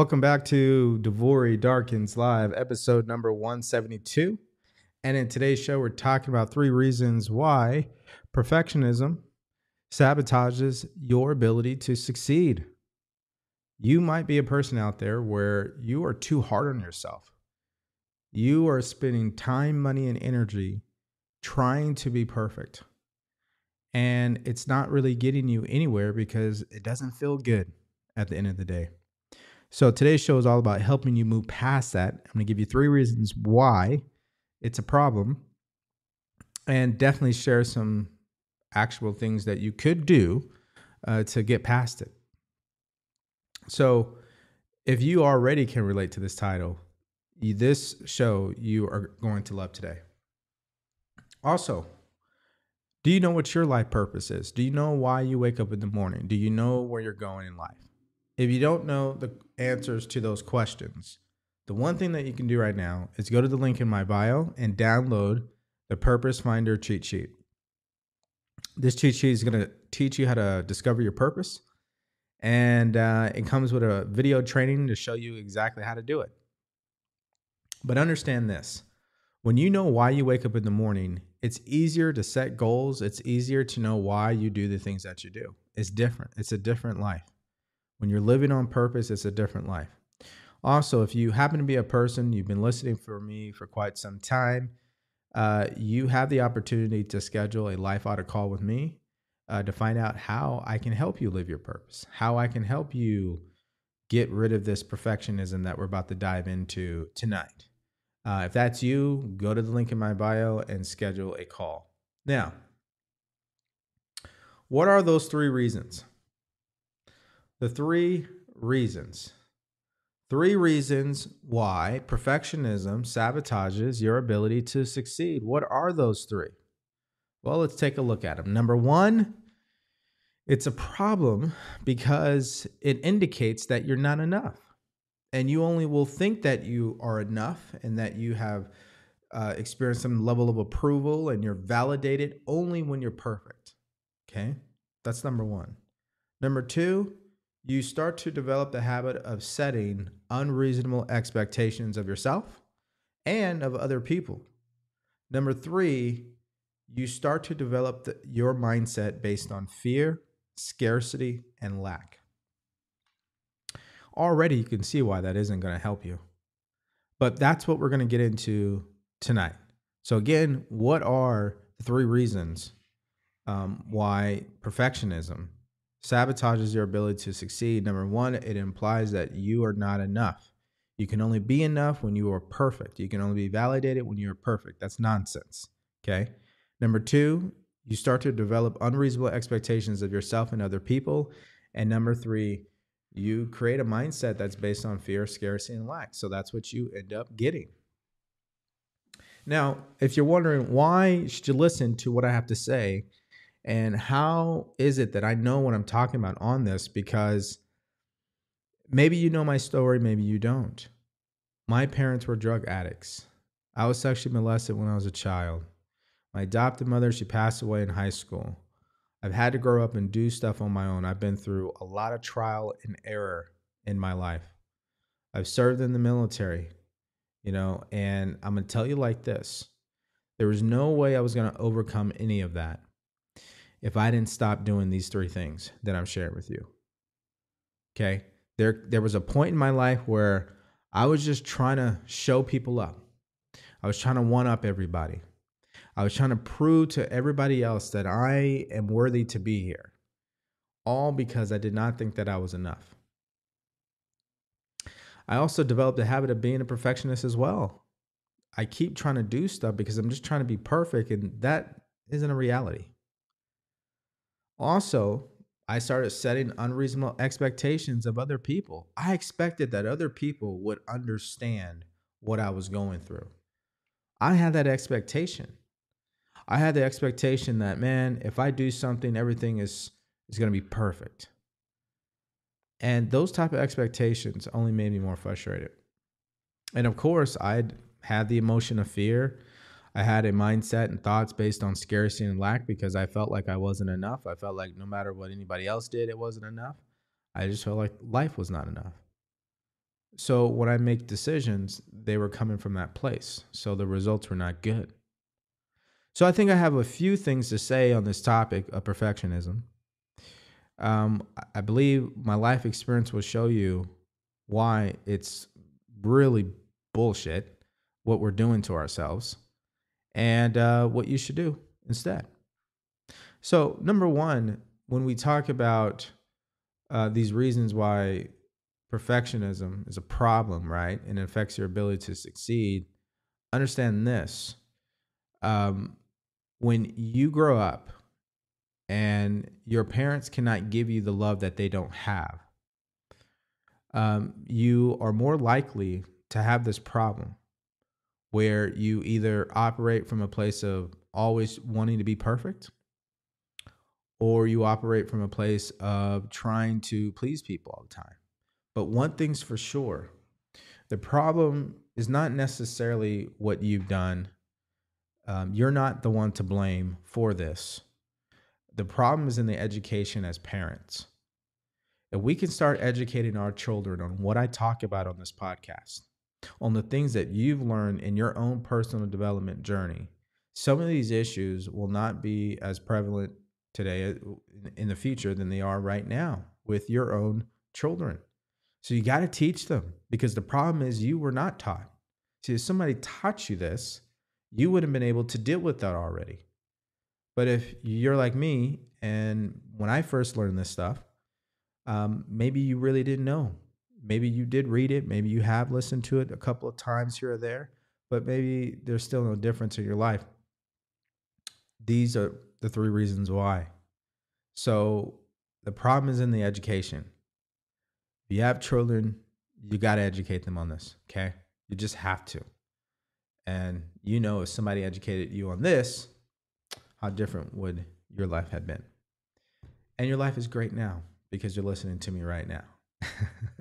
Welcome back to DeVory Darkins Live, episode number 172. And in today's show, we're talking about three reasons why perfectionism sabotages your ability to succeed. You might be a person out there where you are too hard on yourself. You are spending time, money, and energy trying to be perfect. And it's not really getting you anywhere because it doesn't feel good at the end of the day. So today's show is all about helping you move past that. I'm going to give you three reasons why it's a problem and definitely share some actual things that you could do uh, to get past it. So, if you already can relate to this title, this show you are going to love today. Also, do you know what your life purpose is? Do you know why you wake up in the morning? Do you know where you're going in life? If you don't know the answers to those questions, the one thing that you can do right now is go to the link in my bio and download the Purpose Finder cheat sheet. This cheat sheet is going to teach you how to discover your purpose, and uh, it comes with a video training to show you exactly how to do it. But understand this when you know why you wake up in the morning, it's easier to set goals. It's easier to know why you do the things that you do. It's different, it's a different life. When you're living on purpose, it's a different life. Also, if you happen to be a person, you've been listening for me for quite some time, uh, you have the opportunity to schedule a life audit call with me uh, to find out how I can help you live your purpose, how I can help you get rid of this perfectionism that we're about to dive into tonight. Uh, if that's you, go to the link in my bio and schedule a call. Now, what are those three reasons? The three reasons. Three reasons why perfectionism sabotages your ability to succeed. What are those three? Well, let's take a look at them. Number one, it's a problem because it indicates that you're not enough. And you only will think that you are enough and that you have uh, experienced some level of approval and you're validated only when you're perfect. Okay? That's number one. Number two, you start to develop the habit of setting unreasonable expectations of yourself and of other people. Number three, you start to develop the, your mindset based on fear, scarcity, and lack. Already, you can see why that isn't going to help you. But that's what we're going to get into tonight. So, again, what are the three reasons um, why perfectionism sabotages your ability to succeed. Number one, it implies that you are not enough. You can only be enough when you are perfect. You can only be validated when you're perfect. That's nonsense. Okay. Number two, you start to develop unreasonable expectations of yourself and other people. And number three, you create a mindset that's based on fear, scarcity, and lack. So that's what you end up getting. Now, if you're wondering why should you listen to what I have to say, and how is it that I know what I'm talking about on this? Because maybe you know my story, maybe you don't. My parents were drug addicts. I was sexually molested when I was a child. My adopted mother, she passed away in high school. I've had to grow up and do stuff on my own. I've been through a lot of trial and error in my life. I've served in the military, you know, and I'm going to tell you like this there was no way I was going to overcome any of that if I didn't stop doing these three things that I'm sharing with you. Okay? There there was a point in my life where I was just trying to show people up. I was trying to one up everybody. I was trying to prove to everybody else that I am worthy to be here. All because I did not think that I was enough. I also developed a habit of being a perfectionist as well. I keep trying to do stuff because I'm just trying to be perfect, and that isn't a reality. Also, I started setting unreasonable expectations of other people. I expected that other people would understand what I was going through. I had that expectation. I had the expectation that man, if I do something, everything is is going to be perfect. And those type of expectations only made me more frustrated. And of course, I'd had the emotion of fear I had a mindset and thoughts based on scarcity and lack because I felt like I wasn't enough. I felt like no matter what anybody else did, it wasn't enough. I just felt like life was not enough. So when I make decisions, they were coming from that place. So the results were not good. So I think I have a few things to say on this topic of perfectionism. Um, I believe my life experience will show you why it's really bullshit what we're doing to ourselves and uh, what you should do instead. So, number one, when we talk about uh, these reasons why perfectionism is a problem, right, and it affects your ability to succeed, understand this. Um, when you grow up and your parents cannot give you the love that they don't have, um, you are more likely to have this problem where you either operate from a place of always wanting to be perfect or you operate from a place of trying to please people all the time. But one thing's for sure the problem is not necessarily what you've done. Um, you're not the one to blame for this. The problem is in the education as parents. If we can start educating our children on what I talk about on this podcast, on the things that you've learned in your own personal development journey, some of these issues will not be as prevalent today uh, in the future than they are right now with your own children. So you got to teach them because the problem is you were not taught. See, if somebody taught you this, you would have been able to deal with that already. But if you're like me, and when I first learned this stuff, um, maybe you really didn't know. Maybe you did read it. Maybe you have listened to it a couple of times here or there, but maybe there's still no difference in your life. These are the three reasons why. So the problem is in the education. If you have children, you got to educate them on this, okay? You just have to. And you know, if somebody educated you on this, how different would your life have been? And your life is great now because you're listening to me right now.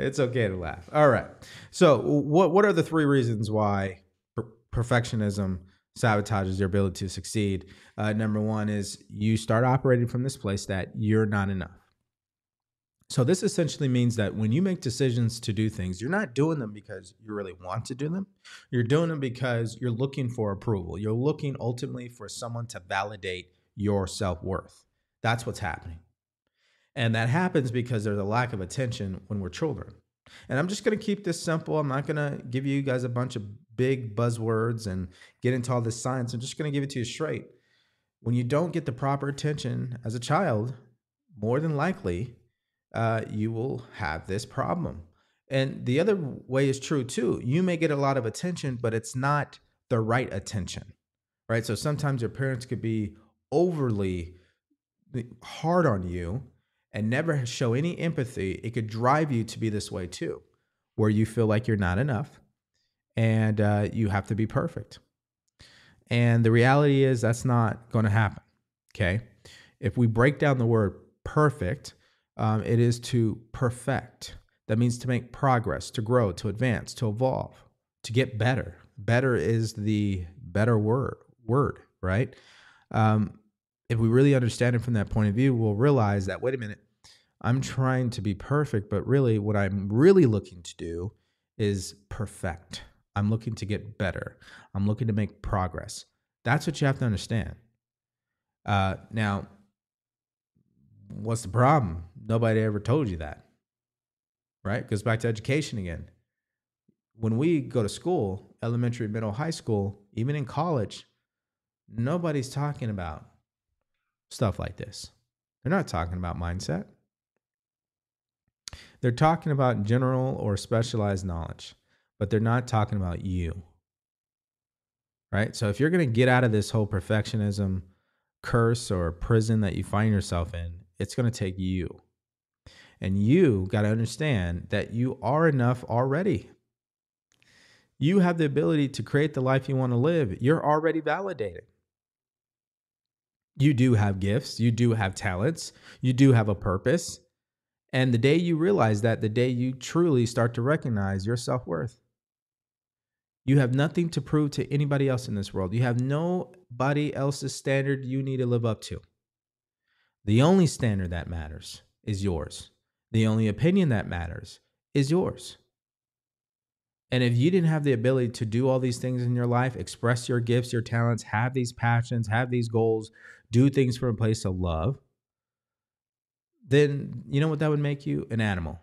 it's okay to laugh. All right. So, what what are the three reasons why per- perfectionism sabotages your ability to succeed. Uh, number one is you start operating from this place that you're not enough. So, this essentially means that when you make decisions to do things, you're not doing them because you really want to do them. You're doing them because you're looking for approval. You're looking ultimately for someone to validate your self worth. That's what's happening. And that happens because there's a lack of attention when we're children. And I'm just going to keep this simple. I'm not going to give you guys a bunch of big buzzwords and get into all this science. I'm just going to give it to you straight. When you don't get the proper attention as a child, more than likely, uh, you will have this problem. And the other way is true too. You may get a lot of attention, but it's not the right attention, right? So sometimes your parents could be overly hard on you and never show any empathy, it could drive you to be this way too, where you feel like you're not enough and uh, you have to be perfect. And the reality is that's not going to happen. Okay. If we break down the word perfect, um, it is to perfect. That means to make progress, to grow, to advance, to evolve, to get better. Better is the better word, word, right? Um, if we really understand it from that point of view, we'll realize that, wait a minute, I'm trying to be perfect, but really what I'm really looking to do is perfect. I'm looking to get better. I'm looking to make progress. That's what you have to understand. Uh, now, what's the problem? Nobody ever told you that, right? Goes back to education again. When we go to school, elementary, middle, high school, even in college, nobody's talking about stuff like this. They're not talking about mindset. They're talking about general or specialized knowledge, but they're not talking about you. Right? So if you're going to get out of this whole perfectionism curse or prison that you find yourself in, it's going to take you. And you got to understand that you are enough already. You have the ability to create the life you want to live. You're already validated you do have gifts, you do have talents, you do have a purpose. And the day you realize that, the day you truly start to recognize your self worth, you have nothing to prove to anybody else in this world. You have nobody else's standard you need to live up to. The only standard that matters is yours. The only opinion that matters is yours. And if you didn't have the ability to do all these things in your life, express your gifts, your talents, have these passions, have these goals, do things from a place of love, then you know what that would make you? An animal.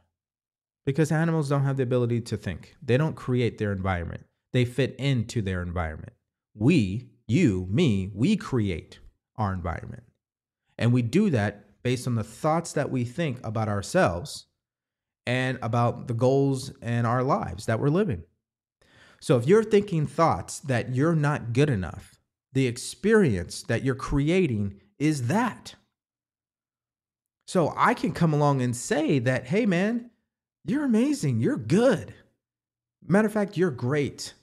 Because animals don't have the ability to think, they don't create their environment, they fit into their environment. We, you, me, we create our environment. And we do that based on the thoughts that we think about ourselves and about the goals and our lives that we're living. So if you're thinking thoughts that you're not good enough, the experience that you're creating is that. So I can come along and say that, hey, man, you're amazing. You're good. Matter of fact, you're great.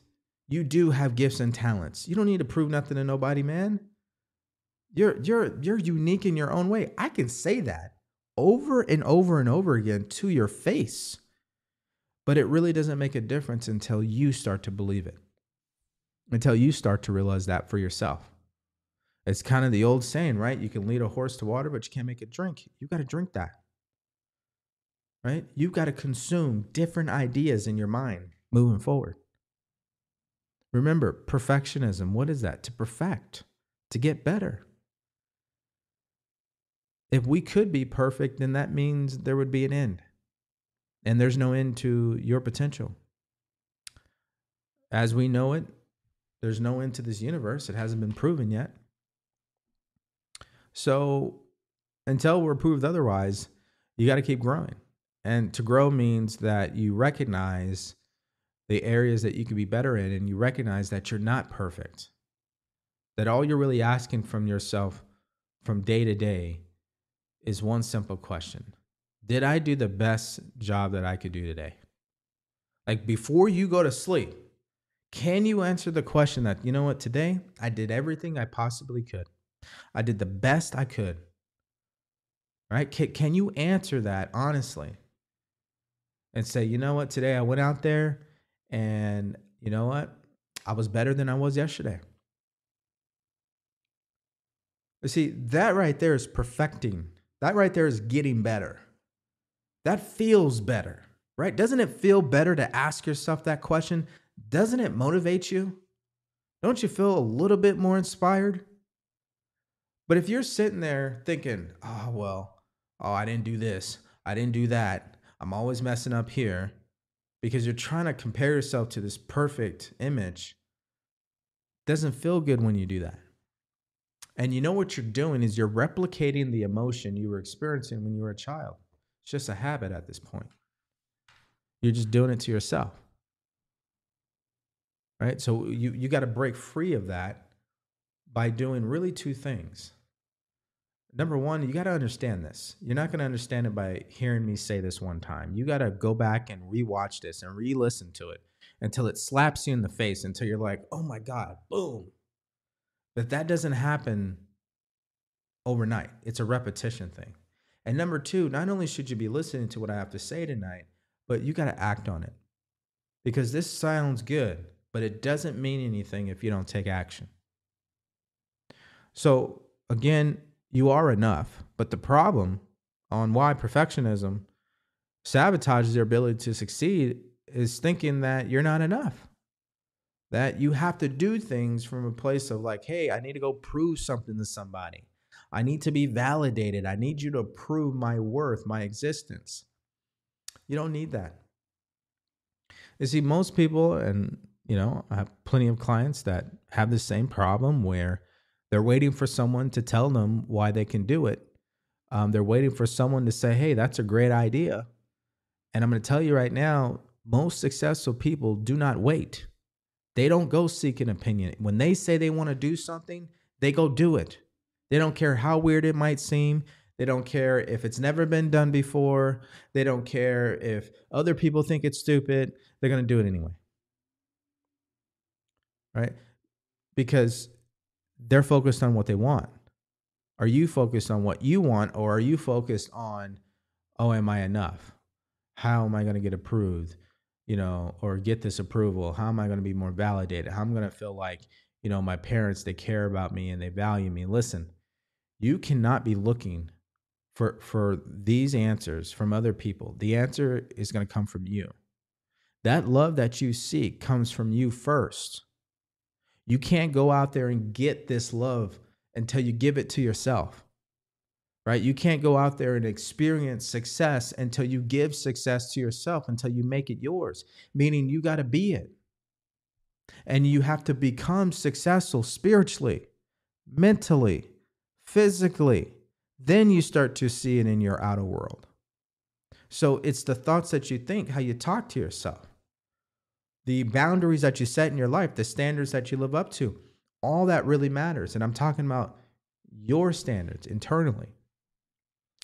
You do have gifts and talents. You don't need to prove nothing to nobody, man. You're you're you're unique in your own way. I can say that over and over and over again to your face. But it really doesn't make a difference until you start to believe it, until you start to realize that for yourself. It's kind of the old saying, right? You can lead a horse to water, but you can't make it drink. You got to drink that, right? You've got to consume different ideas in your mind moving forward. Remember, perfectionism what is that? To perfect, to get better. If we could be perfect, then that means there would be an end. And there's no end to your potential. As we know it, there's no end to this universe. It hasn't been proven yet. So until we're proved otherwise, you got to keep growing. And to grow means that you recognize the areas that you could be better in and you recognize that you're not perfect. That all you're really asking from yourself from day to day is one simple question Did I do the best job that I could do today? Like before you go to sleep, can you answer the question that, you know what, today I did everything I possibly could? I did the best I could. Right? Can, can you answer that honestly? And say, you know what, today I went out there and you know what? I was better than I was yesterday. You see, that right there is perfecting that right there is getting better. That feels better, right? Doesn't it feel better to ask yourself that question? Doesn't it motivate you? Don't you feel a little bit more inspired? But if you're sitting there thinking, oh, well, oh, I didn't do this, I didn't do that, I'm always messing up here, because you're trying to compare yourself to this perfect image, doesn't feel good when you do that. And you know what you're doing is you're replicating the emotion you were experiencing when you were a child. It's just a habit at this point. You're just doing it to yourself. Right? So you, you got to break free of that by doing really two things. Number one, you got to understand this. You're not going to understand it by hearing me say this one time. You got to go back and rewatch this and re listen to it until it slaps you in the face, until you're like, oh my God, boom, but that doesn't happen overnight. It's a repetition thing. And number two, not only should you be listening to what I have to say tonight, but you got to act on it. Because this sounds good, but it doesn't mean anything if you don't take action. So, again, you are enough. But the problem on why perfectionism sabotages your ability to succeed is thinking that you're not enough that you have to do things from a place of like, hey, I need to go prove something to somebody. I need to be validated. I need you to prove my worth, my existence. You don't need that. You see, most people, and you know, I have plenty of clients that have the same problem where they're waiting for someone to tell them why they can do it. Um, they're waiting for someone to say, hey, that's a great idea. And I'm going to tell you right now, most successful people do not wait. They don't go seek an opinion. When they say they want to do something, they go do it. They don't care how weird it might seem. They don't care if it's never been done before. They don't care if other people think it's stupid. They're going to do it anyway. Right? Because they're focused on what they want. Are you focused on what you want or are you focused on, oh, am I enough? How am I going to get approved? you know, or get this approval? How am I going to be more validated? How am I going to feel like, you know, my parents, they care about me and they value me? Listen, you cannot be looking for for these answers from other people, the answer is going to come from you. That love that you seek comes from you first. You can't go out there and get this love until you give it to yourself. Right? You can't go out there and experience success until you give success to yourself, until you make it yours, meaning you got to be it. And you have to become successful spiritually, mentally, physically. Then you start to see it in your outer world. So it's the thoughts that you think, how you talk to yourself, the boundaries that you set in your life, the standards that you live up to. All that really matters. And I'm talking about your standards internally,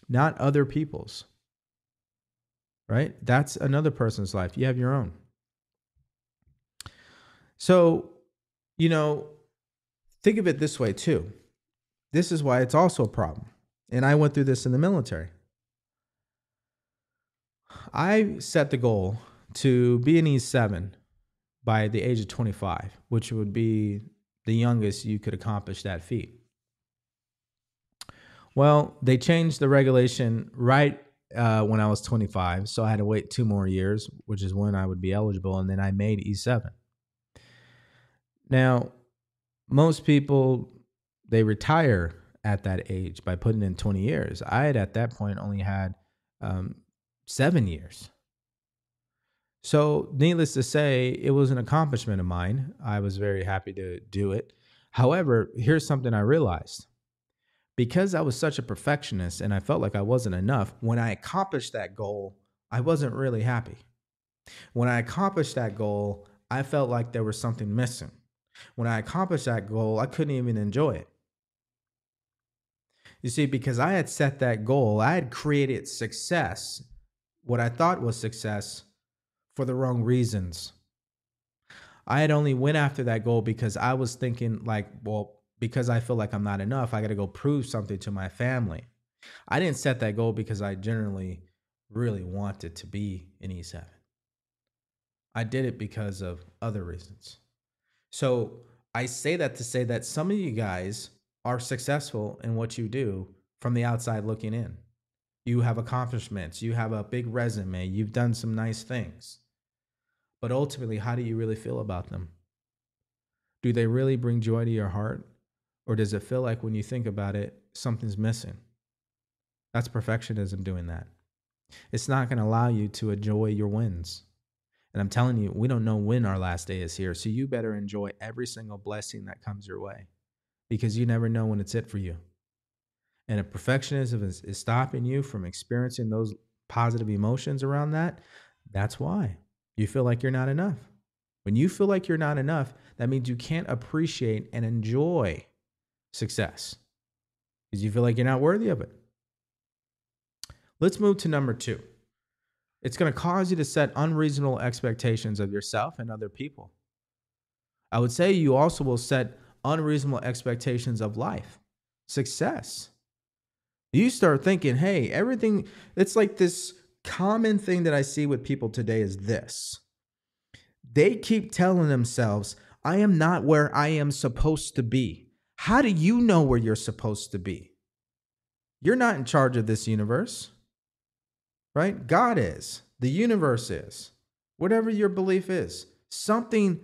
not other people's. Right? That's another person's life. You have your own. So, you know, think of it this way too. This is why it's also a problem. And I went through this in the military. I set the goal to be an E7 by the age of 25, which would be the youngest you could accomplish that feat. Well, they changed the regulation right uh, when I was 25. So I had to wait two more years, which is when I would be eligible. And then I made E7. Now, most people, they retire at that age by putting in 20 years. I had at that point only had um, seven years. So, needless to say, it was an accomplishment of mine. I was very happy to do it. However, here's something I realized because I was such a perfectionist and I felt like I wasn't enough, when I accomplished that goal, I wasn't really happy. When I accomplished that goal, I felt like there was something missing. When I accomplished that goal, I couldn't even enjoy it. You see, because I had set that goal, I had created success, what I thought was success, for the wrong reasons. I had only went after that goal because I was thinking like, well, because I feel like I'm not enough, I got to go prove something to my family. I didn't set that goal because I generally really wanted to be in E7. I did it because of other reasons. So I say that to say that some of you guys are successful in what you do from the outside looking in. You have accomplishments, you have a big resume, you've done some nice things. But ultimately, how do you really feel about them? Do they really bring joy to your heart? Or does it feel like when you think about it, something's missing? That's perfectionism doing that. It's not going to allow you to enjoy your wins. And I'm telling you, we don't know when our last day is here. So you better enjoy every single blessing that comes your way because you never know when it's it for you. And if perfectionism is, is stopping you from experiencing those positive emotions around that, that's why you feel like you're not enough. When you feel like you're not enough, that means you can't appreciate and enjoy success because you feel like you're not worthy of it. Let's move to number two. It's going to cause you to set unreasonable expectations of yourself and other people. I would say you also will set unreasonable expectations of life, success. You start thinking, hey, everything, it's like this common thing that I see with people today is this. They keep telling themselves, I am not where I am supposed to be. How do you know where you're supposed to be? You're not in charge of this universe right? God is, the universe is, whatever your belief is, something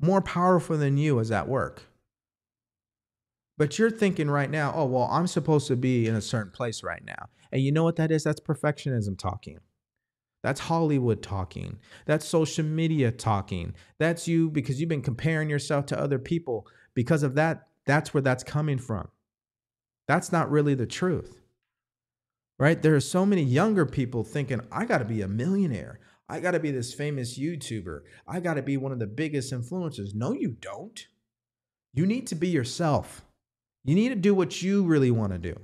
more powerful than you is at work. But you're thinking right now, oh, well, I'm supposed to be in a certain place right now. And you know what that is? That's perfectionism talking. That's Hollywood talking. That's social media talking. That's you because you've been comparing yourself to other people. Because of that, that's where that's coming from. That's not really the truth right? There are so many younger people thinking, I got to be a millionaire. I got to be this famous YouTuber. I got to be one of the biggest influencers. No, you don't. You need to be yourself. You need to do what you really want to do.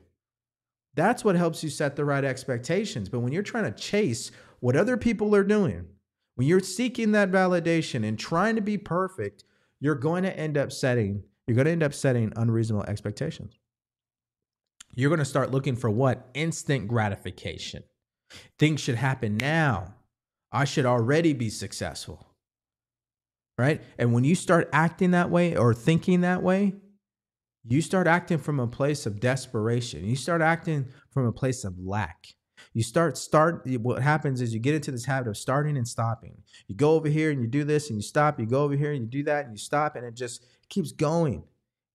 That's what helps you set the right expectations. But when you're trying to chase what other people are doing, when you're seeking that validation and trying to be perfect, you're going to end up setting you're going to end up setting unreasonable expectations you're going to start looking for what? Instant gratification. Things should happen now. I should already be successful. Right? And when you start acting that way or thinking that way, you start acting from a place of desperation. You start acting from a place of lack. You start start what happens is you get into this habit of starting and stopping. You go over here and you do this and you stop. You go over here and you do that and you stop and it just keeps going.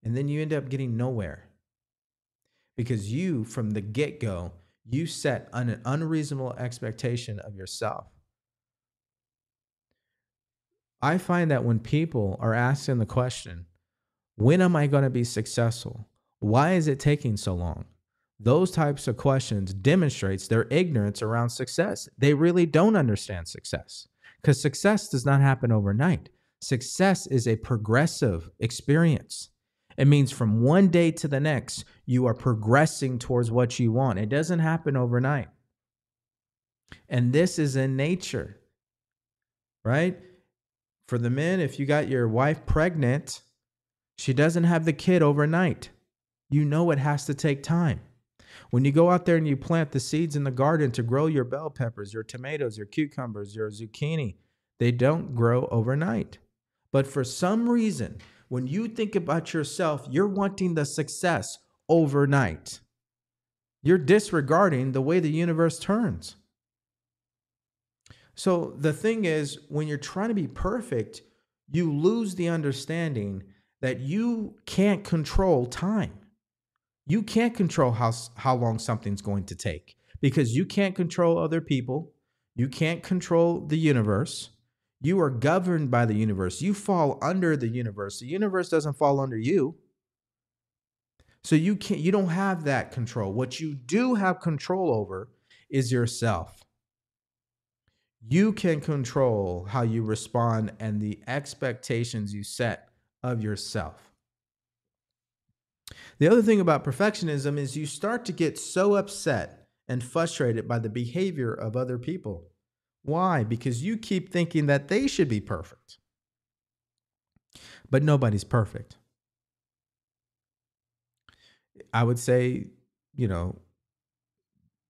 And then you end up getting nowhere. Because you from the get-go, you set an unreasonable expectation of yourself. I find that when people are asking the question, when am I going to be successful? Why is it taking so long? Those types of questions demonstrates their ignorance around success. They really don't understand success because success does not happen overnight. Success is a progressive experience. It means from one day to the next, you are progressing towards what you want. It doesn't happen overnight. And this is in nature, right? For the men, if you got your wife pregnant, she doesn't have the kid overnight. You know it has to take time. When you go out there and you plant the seeds in the garden to grow your bell peppers, your tomatoes, your cucumbers, your zucchini, they don't grow overnight. But for some reason, when you think about yourself, you're wanting the success overnight. You're disregarding the way the universe turns. So the thing is, when you're trying to be perfect, you lose the understanding that you can't control time. You can't control how, how long something's going to take because you can't control other people. You can't control the universe. You are governed by the universe. You fall under the universe. The universe doesn't fall under you. So you can't you don't have that control. What you do have control over is yourself. You can control how you respond and the expectations you set of yourself. The other thing about perfectionism is you start to get so upset and frustrated by the behavior of other people. Why? Because you keep thinking that they should be perfect. But nobody's perfect. I would say, you know,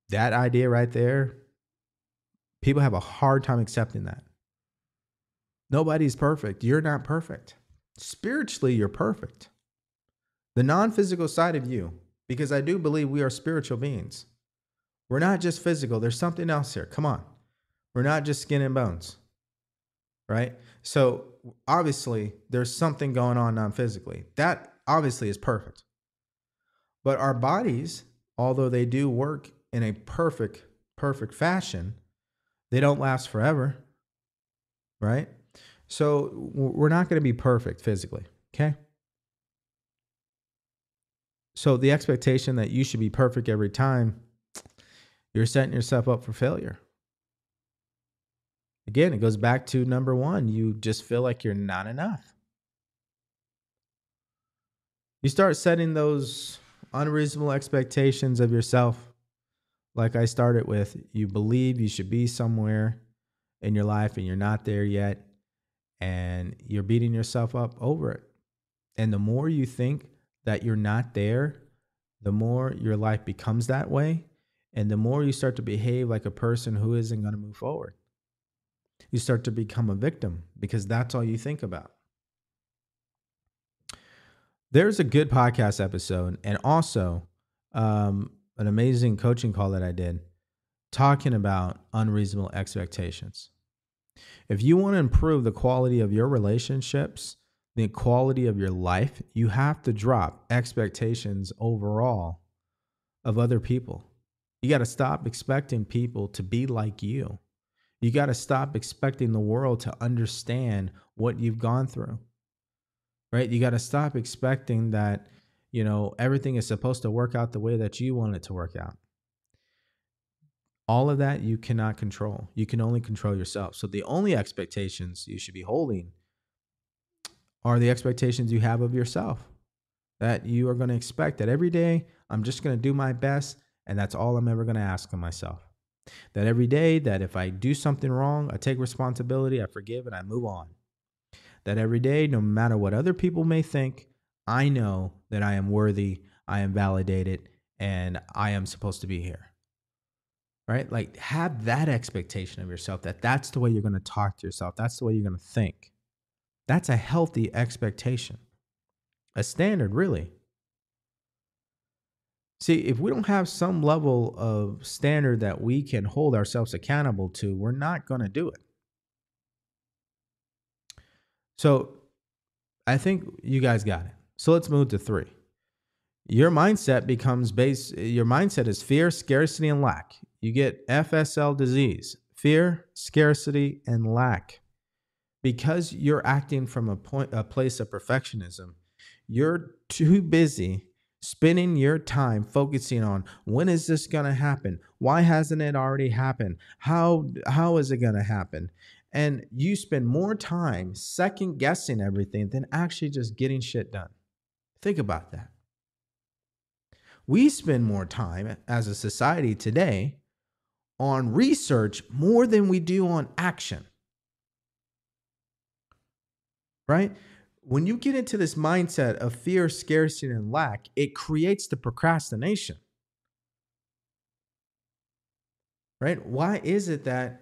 that idea right there, people have a hard time accepting that. Nobody's perfect. You're not perfect. Spiritually, you're perfect. The non physical side of you, because I do believe we are spiritual beings. We're not just physical, there's something else here. Come on. We're not just skin and bones, right? So obviously, there's something going on non physically. That obviously is perfect. But our bodies, although they do work in a perfect, perfect fashion, they don't last forever, right? So we're not going to be perfect physically, okay? So the expectation that you should be perfect every time, you're setting yourself up for failure. Again, it goes back to number one you just feel like you're not enough. You start setting those unreasonable expectations of yourself, like I started with. You believe you should be somewhere in your life and you're not there yet and you're beating yourself up over it. And the more you think that you're not there, the more your life becomes that way. And the more you start to behave like a person who isn't going to move forward. You start to become a victim because that's all you think about. There's a good podcast episode and also um, an amazing coaching call that I did talking about unreasonable expectations. If you want to improve the quality of your relationships, the quality of your life, you have to drop expectations overall of other people. You got to stop expecting people to be like you. You got to stop expecting the world to understand what you've gone through. Right? You got to stop expecting that, you know, everything is supposed to work out the way that you want it to work out. All of that you cannot control. You can only control yourself. So the only expectations you should be holding are the expectations you have of yourself. That you are going to expect that every day I'm just going to do my best and that's all I'm ever going to ask of myself. That every day that if I do something wrong, I take responsibility, I forgive and I move on. That every day no matter what other people may think, I know that I am worthy, I am validated and I am supposed to be here right? Like have that expectation of yourself that that's the way you're going to talk to yourself. That's the way you're going to think. That's a healthy expectation, a standard, really. See, if we don't have some level of standard that we can hold ourselves accountable to, we're not going to do it. So I think you guys got it. So let's move to three. Your mindset becomes based, your mindset is fear, scarcity, and lack. You get FSL disease fear, scarcity, and lack. Because you're acting from a point a place of perfectionism, you're too busy spending your time focusing on when is this going to happen? Why hasn't it already happened? How how is it going to happen? And you spend more time second guessing everything than actually just getting shit done. Think about that. We spend more time as a society today on research more than we do on action right when you get into this mindset of fear, scarcity, and lack, it creates the procrastination. Right? Why is it that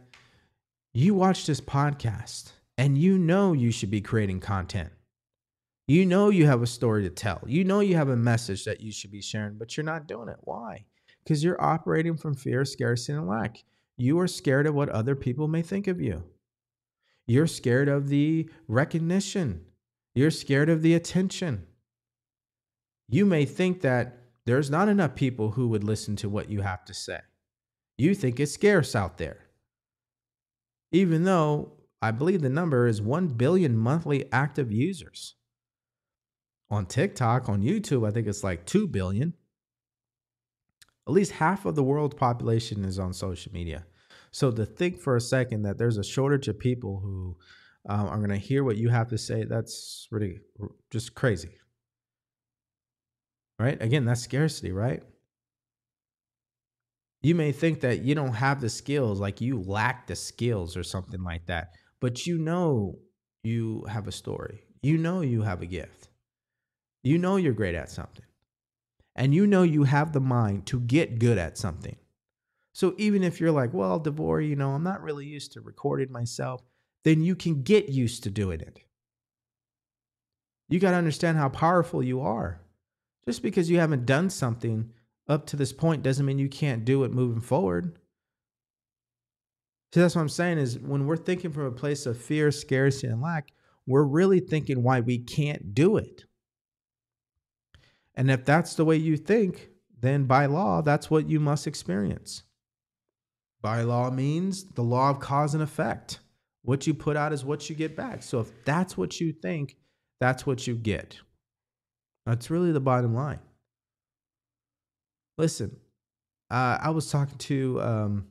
you watch this podcast and you know you should be creating content? You know you have a story to tell. You know you have a message that you should be sharing, but you're not doing it. Why? Because you're operating from fear, scarcity, and lack. You are scared of what other people may think of you. You're scared of the recognition you're scared of the attention. You may think that there's not enough people who would listen to what you have to say. You think it's scarce out there. Even though I believe the number is 1 billion monthly active users. On TikTok, on YouTube, I think it's like 2 billion. At least half of the world's population is on social media. So to think for a second that there's a shortage of people who um, I'm going to hear what you have to say. That's really just crazy. Right? Again, that's scarcity, right? You may think that you don't have the skills, like you lack the skills or something like that, but you know you have a story. You know you have a gift. You know you're great at something. And you know you have the mind to get good at something. So even if you're like, well, DeVory, you know, I'm not really used to recording myself, then you can get used to doing it. You got to understand how powerful you are. Just because you haven't done something up to this point doesn't mean you can't do it moving forward. See, that's what I'm saying is when we're thinking from a place of fear, scarcity, and lack, we're really thinking why we can't do it. And if that's the way you think, then by law, that's what you must experience. By law means the law of cause and effect. What you put out is what you get back. So if that's what you think, that's what you get. That's really the bottom line. Listen, uh, I was talking to, um,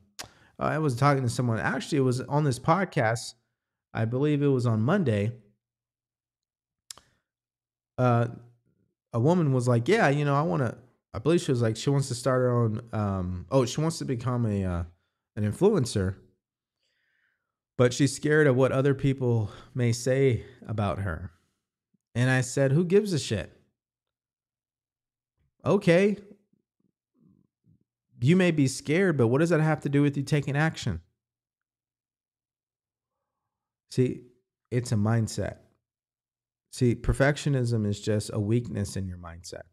I was talking to someone. Actually, it was on this podcast. I believe it was on Monday. Uh, a woman was like, "Yeah, you know, I want to." I believe she was like, she wants to start her own. Um, oh, she wants to become a uh, an influencer but she's scared of what other people may say about her. And I said, Who gives a shit? Okay. You may be scared, but what does that have to do with you taking action? See, it's a mindset. See, perfectionism is just a weakness in your mindset.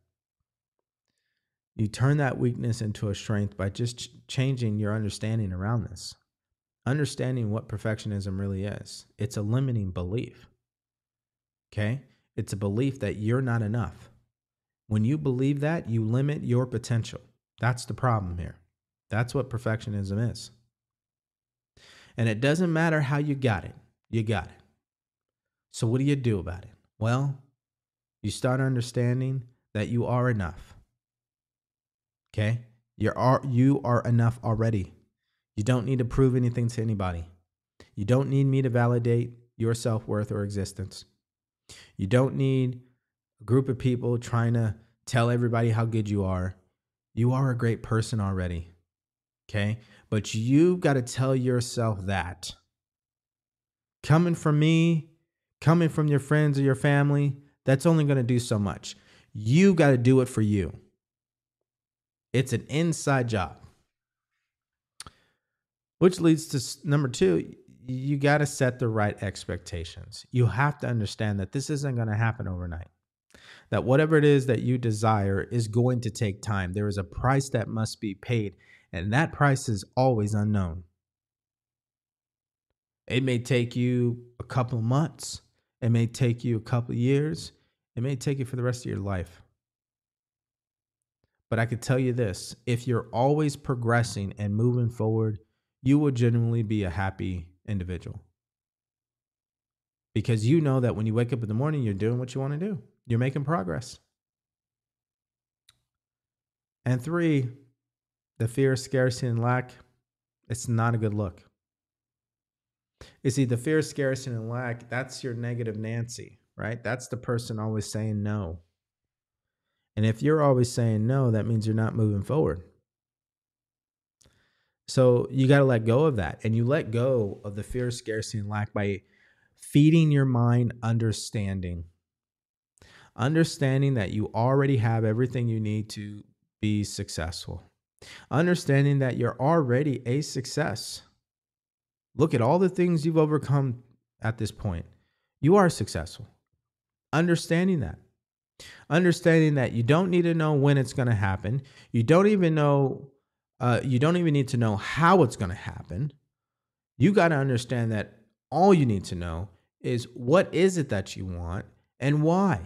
You turn that weakness into a strength by just ch- changing your understanding around this understanding what perfectionism really is. It's a limiting belief. Okay? It's a belief that you're not enough. When you believe that, you limit your potential. That's the problem here. That's what perfectionism is. And it doesn't matter how you got it, you got it. So, what do you do about it? Well, you start understanding that you are enough. Okay? You're, you are enough already. You don't need to prove anything to anybody. You don't need me to validate your self worth or existence. You don't need a group of people trying to tell everybody how good you are. You are a great person already. Okay. But you've got to tell yourself that. Coming from me, coming from your friends or your family, that's only going to do so much. You got to do it for you. It's an inside job. Which leads to number two, you got to set the right expectations. You have to understand that this isn't going to happen overnight. that whatever it is that you desire is going to take time. There is a price that must be paid, and that price is always unknown. It may take you a couple months, it may take you a couple years, it may take you for the rest of your life. But I could tell you this if you're always progressing and moving forward, you will genuinely be a happy individual. Because you know that when you wake up in the morning, you're doing what you want to do, you're making progress. And three, the fear of scarcity and lack, it's not a good look. You see, the fear scarcity and lack, that's your negative Nancy, right? That's the person always saying no. And if you're always saying no, that means you're not moving forward. So you got to let go of that. And you let go of the fear scarcity and lack by feeding your mind understanding. Understanding that you already have everything you need to be successful. Understanding that you're already a success. Look at all the things you've overcome at this point. You are successful. Understanding that. Understanding that you don't need to know when it's going to happen. You don't even know, uh, you don't even need to know how it's going to happen. You got to understand that all you need to know is what is it that you want and why?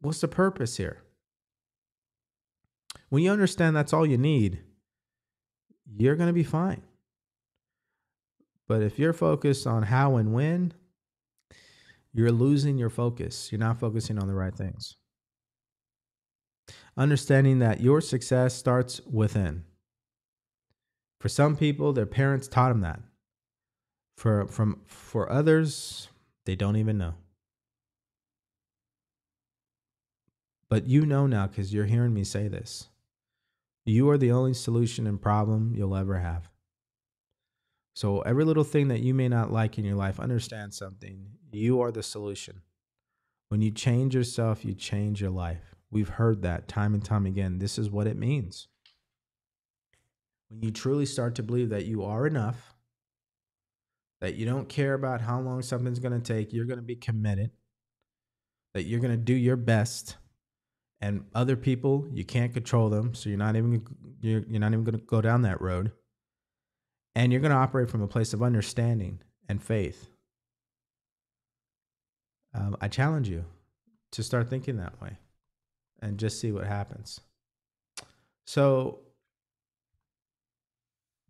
What's the purpose here? When you understand that's all you need, you're going to be fine. But if you're focused on how and when, you're losing your focus. You're not focusing on the right things. Understanding that your success starts within. For some people, their parents taught them that. For from for others, they don't even know. But you know now because you're hearing me say this. You are the only solution and problem you'll ever have. So, every little thing that you may not like in your life, understand something. You are the solution. When you change yourself, you change your life. We've heard that time and time again. This is what it means. When you truly start to believe that you are enough, that you don't care about how long something's going to take, you're going to be committed, that you're going to do your best, and other people, you can't control them, so you're not even you're, you're not even going to go down that road and you're going to operate from a place of understanding and faith. Um, I challenge you to start thinking that way and just see what happens. So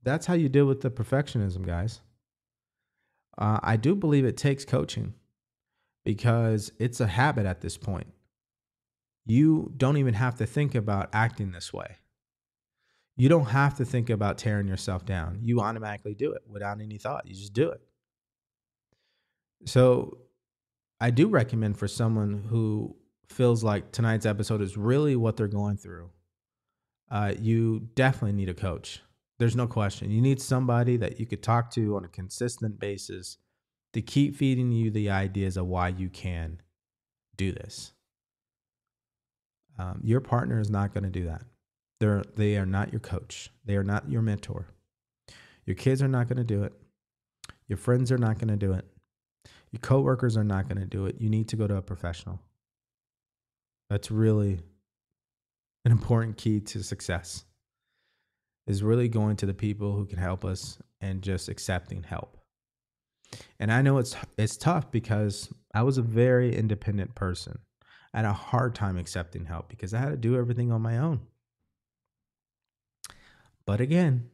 that's how you deal with the perfectionism, guys. Uh, I do believe it takes coaching because it's a habit at this point. You don't even have to think about acting this way you don't have to think about tearing yourself down. You automatically do it without any thought. You just do it. So I do recommend for someone who feels like tonight's episode is really what they're going through, uh, you definitely need a coach. There's no question. You need somebody that you could talk to on a consistent basis to keep feeding you the ideas of why you can do this. Um, your partner is not going to do that. They're they are not your coach. They are not your mentor. Your kids are not going to do it. Your friends are not going to do it. Your coworkers are not going to do it. You need to go to a professional. That's really an important key to success. Is really going to the people who can help us and just accepting help. And I know it's it's tough because I was a very independent person. I had a hard time accepting help because I had to do everything on my own. But again,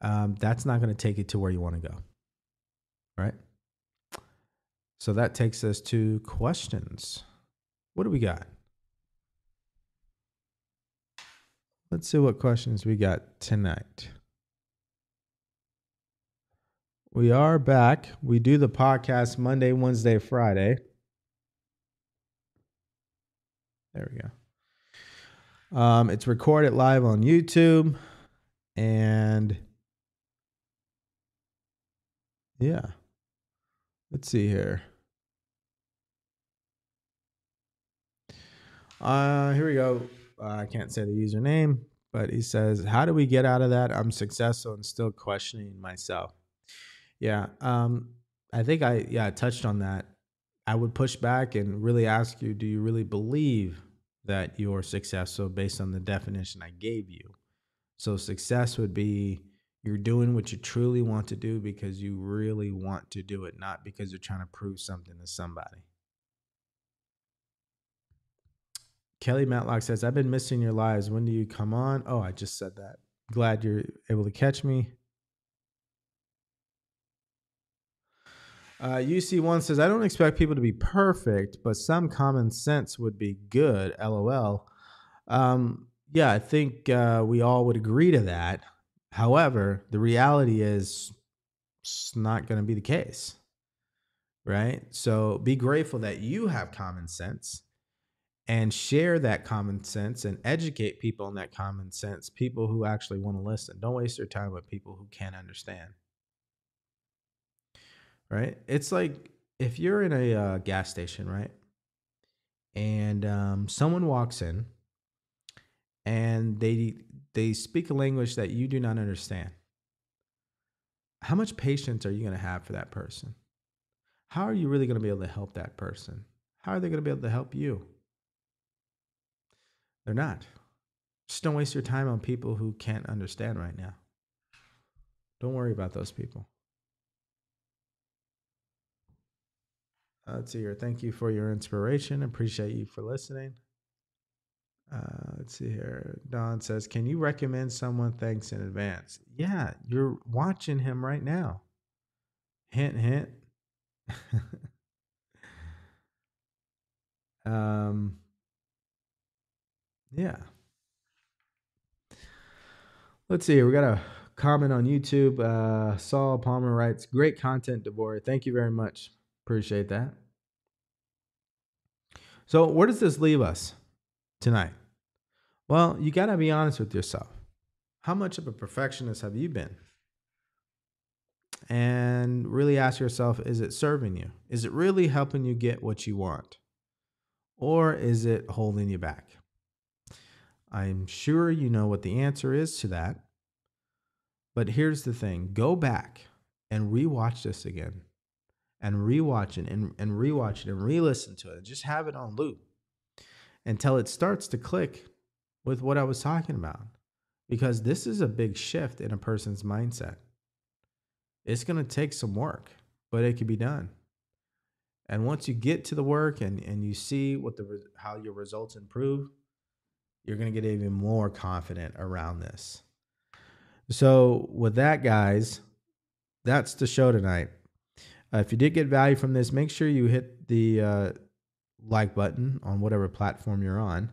um, that's not going to take you to where you want to go. Right? So that takes us to questions. What do we got? Let's see what questions we got tonight. We are back. We do the podcast Monday, Wednesday, Friday. There we go. Um, it's recorded live on YouTube. And yeah, let's see here. Uh, here we go. I can't say the username, but he says, "How do we get out of that? I'm successful and still questioning myself." Yeah, um, I think I yeah I touched on that I would push back and really ask you do you really believe that you're successful based on the definition I gave you? So, success would be you're doing what you truly want to do because you really want to do it, not because you're trying to prove something to somebody. Kelly Matlock says, I've been missing your lives. When do you come on? Oh, I just said that. Glad you're able to catch me. Uh, UC1 says, I don't expect people to be perfect, but some common sense would be good. LOL. Um, yeah, I think uh, we all would agree to that. However, the reality is it's not going to be the case. Right? So be grateful that you have common sense and share that common sense and educate people on that common sense, people who actually want to listen. Don't waste your time with people who can't understand. Right? It's like if you're in a uh, gas station, right? And um, someone walks in and they they speak a language that you do not understand. How much patience are you going to have for that person? How are you really going to be able to help that person? How are they going to be able to help you? They're not. Just don't waste your time on people who can't understand right now. Don't worry about those people. Uh, see here. Thank you for your inspiration. Appreciate you for listening. Uh, let's see here. Don says, Can you recommend someone? Thanks in advance. Yeah, you're watching him right now. Hint, hint. um, yeah. Let's see. We got a comment on YouTube. Uh, Saul Palmer writes, Great content, DeVory. Thank you very much. Appreciate that. So, where does this leave us tonight? Well, you got to be honest with yourself. How much of a perfectionist have you been? And really ask yourself is it serving you? Is it really helping you get what you want? Or is it holding you back? I'm sure you know what the answer is to that. But here's the thing go back and rewatch this again and rewatch it and, and rewatch it and re listen to it. and Just have it on loop until it starts to click with what I was talking about. Because this is a big shift in a person's mindset. It's to take some work, but it can be done. And once you get to the work and, and you see what the how your results improve, you're to get even more confident around this. So, with that, guys, that's the show tonight. Uh, if you did get value from this, make sure you hit the uh, like button on whatever platform you're on.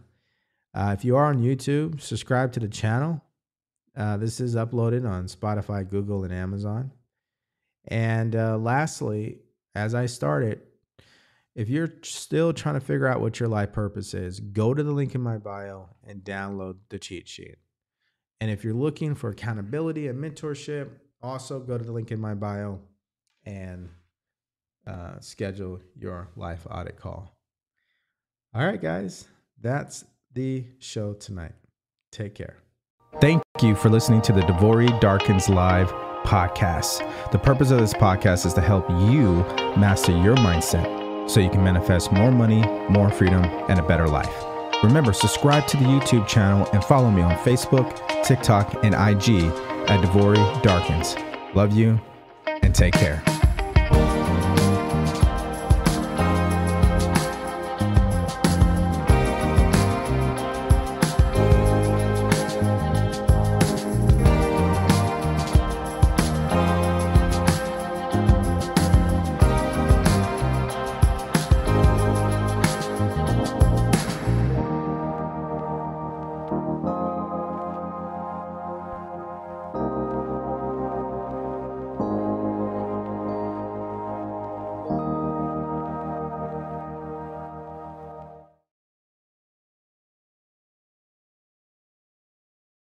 Uh, if you are on YouTube, subscribe to the channel. Uh, this is uploaded on Spotify, Google, and Amazon. And uh, lastly, as I started, if you're still trying to figure out what your life purpose is, go to the link in my bio and download the cheat sheet. And if you're looking for accountability and mentorship, also go to the link in my bio and uh, schedule your life audit call. All right, guys, that's the show tonight. Take care. Thank you for listening to the DeVory Darkins Live podcast. The purpose of this podcast is to help you master your mindset so you can manifest more money, more freedom, and a better life. Remember, subscribe to the YouTube channel and follow me on Facebook, TikTok, and IG at DeVory Darkins. Love you and take care.